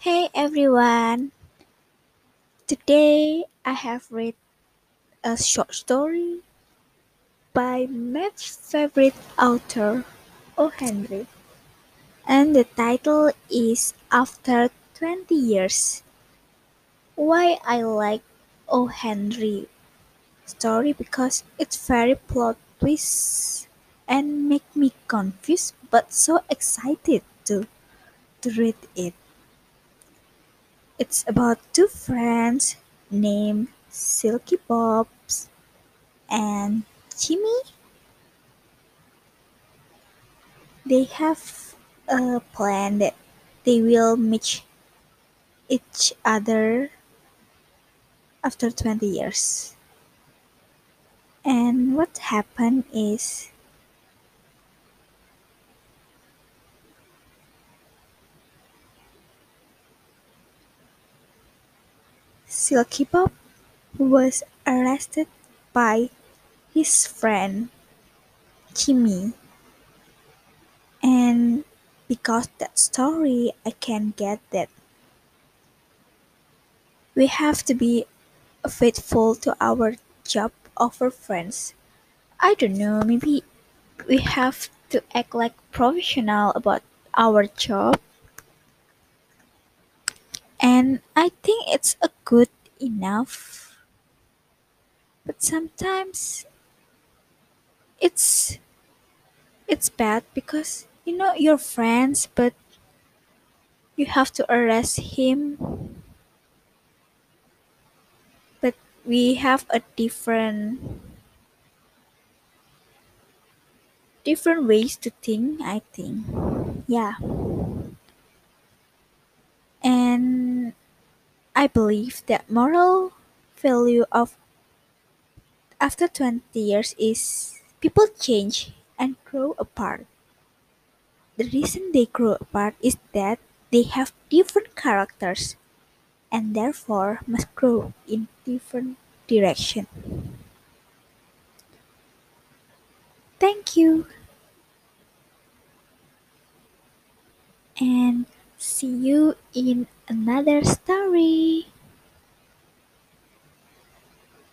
Hey everyone! Today I have read a short story by my favorite author, O. Henry, and the title is After 20 Years. Why I like O. Henry story because it's very plot twist and make me confused but so excited to to read it. It's about two friends named Silky Bobs and Jimmy. They have a plan that they will meet each other after 20 years. And what happened is Silky Bob was arrested by his friend Jimmy. And because that story, I can get that we have to be faithful to our job over friends. I don't know, maybe we have to act like professional about our job and I think it's a good enough. But sometimes it's it's bad because you know you're friends but you have to arrest him. But we have a different different ways to think i think. Yeah. And i believe that moral value of after 20 years is people change and grow apart. The reason they grow apart is that they have different characters and therefore must grow in different direction. Thank you and see you in another story